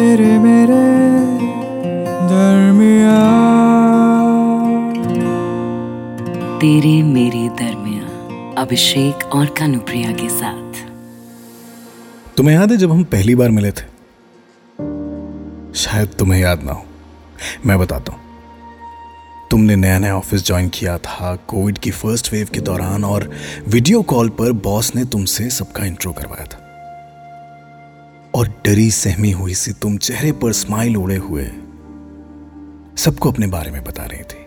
तेरे मेरे दरमिया तेरे मेरे दरमिया अभिषेक और कानुप्रिया के साथ। तुम्हें याद है जब हम पहली बार मिले थे? शायद तुम्हें याद ना हो। मैं बताता हूँ। तुमने नया नया ऑफ़िस ज्वाइन किया था कोविड की फ़र्स्ट वेव के दौरान और वीडियो कॉल पर बॉस ने तुमसे सबका इंट्रो करवाया था। और डरी सहमी हुई सी तुम चेहरे पर स्माइल उड़े हुए। सबको अपने बारे में बता रही थी।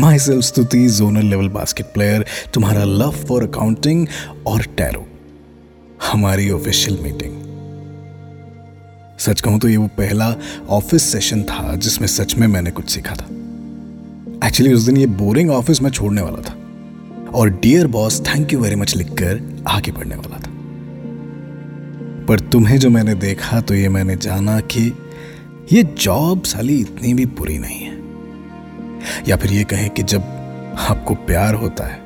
Myself Stuti, zonal level basket player, तुम्हारा लव फॉर अकाउंटिंग और टैरो। हमारी ऑफिशियल मीटिंग। सच कहूँ तो ये वो पहला ऑफ़िस सेशन था जिसमें सच में मैंने कुछ सीखा था। एक्चुअली उस दिन ये बोरिंग ऑफ़िस में छोड़ने वाला था। और dear boss, thank you very much लिखकर आगे बढ़ने वाला था। पर तुम्हें जो मैंने देखा तो ये मैंने जाना कि ये जॉब साली इतनी भी बुरी नहीं है। या फिर ये कहें कि जब आपको प्यार होता है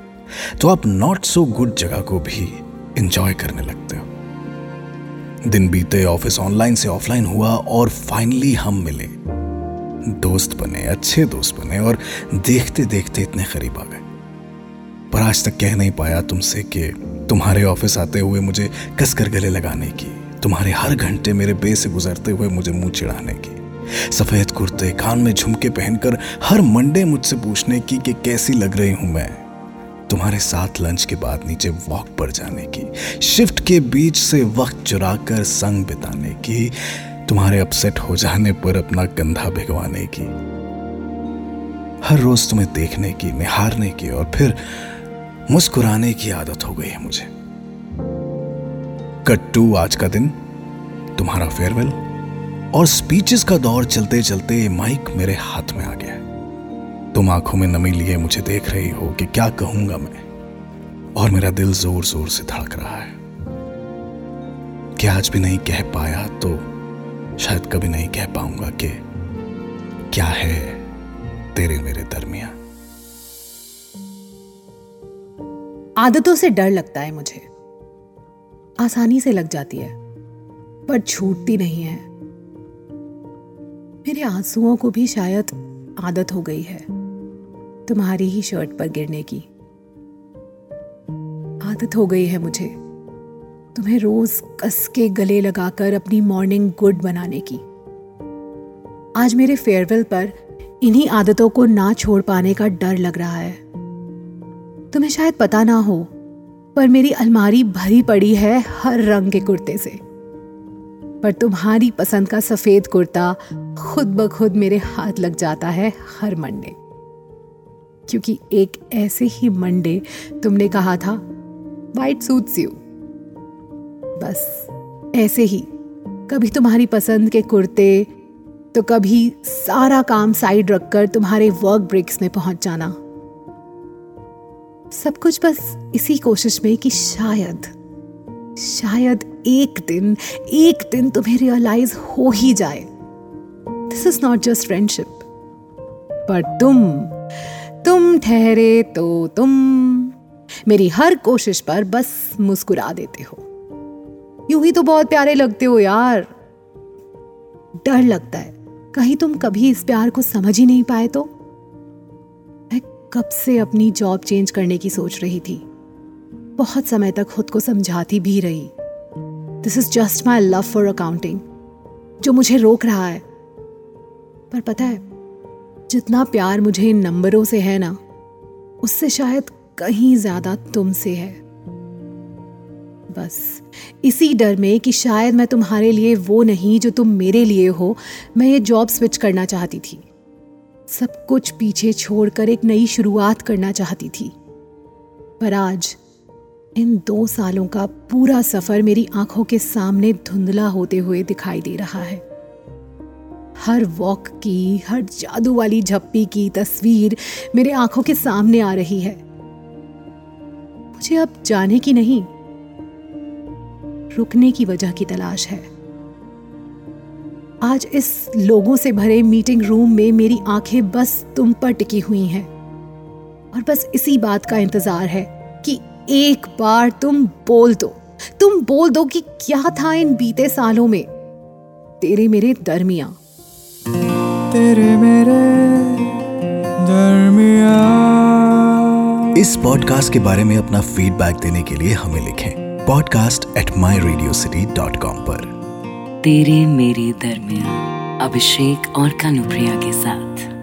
तो आप नॉट सो गुड जगह को भी इंजॉय करने लगते हो। दिन बीते ऑफ़िस ऑनलाइन से ऑफलाइन हुआ और फाइनली हम मिले। दोस्त बने, अच्छे दोस्त बने और देखते देखते इतने करीब आ गए। पर आज तक कह नहीं पाया तुमसे कि तुम्हारे ऑफ़िस आते हुए मुझे कसकर गले लगाने की, तुम्हारे हर घंटे मेरे बे से गुजरते हुए मुझे मुँह चिढ़ाने की, सफ़ेद कुर्ते, कान में झुमके पहनकर हर मंडे मुझसे पूछने की कि कैसी लग रही हूँ मैं। तुम्हारे साथ लंच के बाद नीचे वॉक पर जाने की, शिफ्ट के बीच से वक्त चुराकर संग बिताने की, तुम्हारे अपसेट हो जाने पर अपना कंधा भिगवाने की, हर रोज तुम्हें देखने की, निहारने की और फिर मुस्कुराने की आदत हो गई है मुझे। कट्टू, आज का दिन, तुम्हारा फेयरवेल और स्पीचेस का दौर चलते चलते माइक मेरे हाथ में आ गया तुम आँखों में नमी लिए मुझे देख रही हो कि क्या कहूँगा मैं। और मेरा दिल ज़ोर ज़ोर से धड़क रहा है। कि आज भी नहीं कह पाया तो शायद कभी नहीं कह पाऊँगा कि क्या है तेरे मेरे दरमिया आदतों से डर लगता है मुझे। आसानी से लग जाती है, पर छूटती नहीं है। मेरे आंसुओं को भी शायद आदत हो गई है, तुम्हारी ही शर्ट पर गिरने की। आदत हो गई है मुझे, तुम्हें रोज कस के गले लगाकर अपनी मॉर्निंग गुड बनाने की। आज मेरे फेयरवेल पर इन्हीं आदतों को ना छोड़ पाने का डर लग रहा है। तुम्हें शायद पता ना हो, पर मेरी अलमारी भरी पड़ी है हर रंग के कुर्ते से। पर तुम्हारी पसंद का सफ़ेद कुर्ता खुद ब खुद मेरे हाथ लग जाता है हर मंडे। क्योंकि एक ऐसे ही मंडे तुमने कहा था वाइट सूट्स यू बस, ऐसे ही। कभी तुम्हारी पसंद के कुर्ते तो कभी सारा काम साइड रखकर तुम्हारे वर्क ब्रेक्स में पहुँच जाना। सब कुछ बस इसी कोशिश में कि शायद शायद एक दिन एक दिन तुम्हें रियलाइज़ हो ही जाए। This is not just friendship पर तुम तुम ठहरे तो तुम, मेरी हर कोशिश पर बस मुस्कुरा देते हो। यूँ ही तो बहुत प्यारे लगते हो यार। डर लगता है, कहीं तुम कभी इस प्यार को समझ ही नहीं पाए तो? कब से अपनी जॉब चेंज करने की सोच रही थी। बहुत समय तक खुद को समझाती भी रही। This is just my love for accounting जो मुझे रोक रहा है। पर पता है, जितना प्यार मुझे इन नंबरों से है ना, उससे शायद कहीं ज़्यादा तुमसे है। बस, इसी डर में कि शायद मैं तुम्हारे लिए वो नहीं जो तुम मेरे लिए हो, मैं ये जॉब स्विच करना चाहती थी। सब कुछ पीछे छोड़कर एक नई शुरुआत करना चाहती थी। पर आज, इन दो सालों का पूरा सफ़र मेरी आँखों के सामने धुंधला होते हुए दिखाई दे रहा है। हर वॉक की, हर जादू वाली झप्पी की तस्वीर मेरे आँखों के सामने आ रही है। मुझे अब जाने की नहीं, रुकने की वजह की तलाश है। आज इस लोगों से भरे मीटिंग रूम में मेरी आँखें बस तुम पर टिकी हुई हैं। और बस इसी बात का इंतज़ार है कि एक बार तुम बोल दो। तुम बोल दो कि क्या था इन बीते सालों में। तेरे मेरे दरमिया तेरे मेरे दरमिया इस पॉडकास्ट के बारे में अपना फीडबैक देने के लिए हमें लिखें podcast at my Radio City dot com पर। तेरे मेरे दरमियान अभिषेक और कानुप्रिया के साथ।